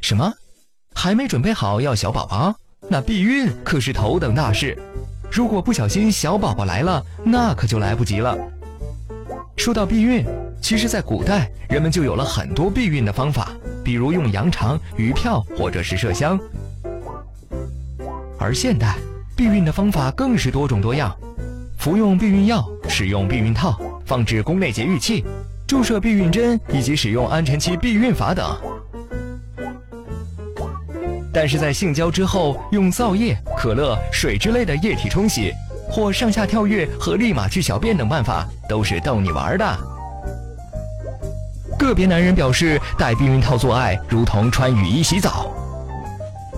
什么？还没准备好要小宝宝？那避孕可是头等大事。如果不小心小宝宝来了，那可就来不及了。说到避孕，其实，在古代人们就有了很多避孕的方法，比如用羊肠、鱼票或者是麝香。而现代避孕的方法更是多种多样，服用避孕药、使用避孕套、放置宫内节育器、注射避孕针以及使用安全期避孕法等。但是在性交之后，用皂液、可乐、水之类的液体冲洗，或上下跳跃和立马去小便等办法，都是逗你玩的。个别男人表示，戴避孕套做爱如同穿雨衣洗澡。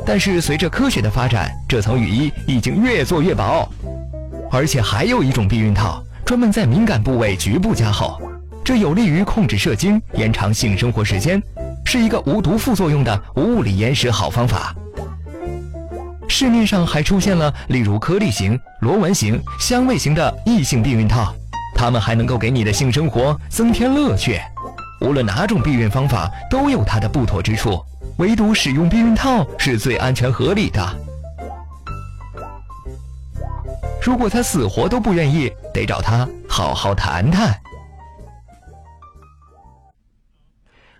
但是随着科学的发展，这层雨衣已经越做越薄。而且还有一种避孕套，专门在敏感部位局部加厚，这有利于控制射精，延长性生活时间。是一个无毒副作用的无物理延时好方法。市面上还出现了例如颗粒型、螺纹型、香味型的异性避孕套，它们还能够给你的性生活增添乐趣。无论哪种避孕方法都有它的不妥之处，唯独使用避孕套是最安全合理的。如果他死活都不愿意，得找他好好谈谈。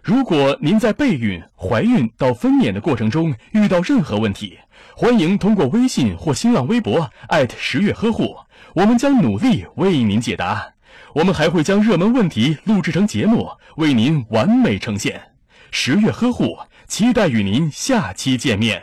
如果您在备孕、怀孕到分娩的过程中遇到任何问题，欢迎通过微信或新浪微博艾特十月呵护，我们将努力为您解答。我们还会将热门问题录制成节目，为您完美呈现。十月呵护，期待与您下期见面。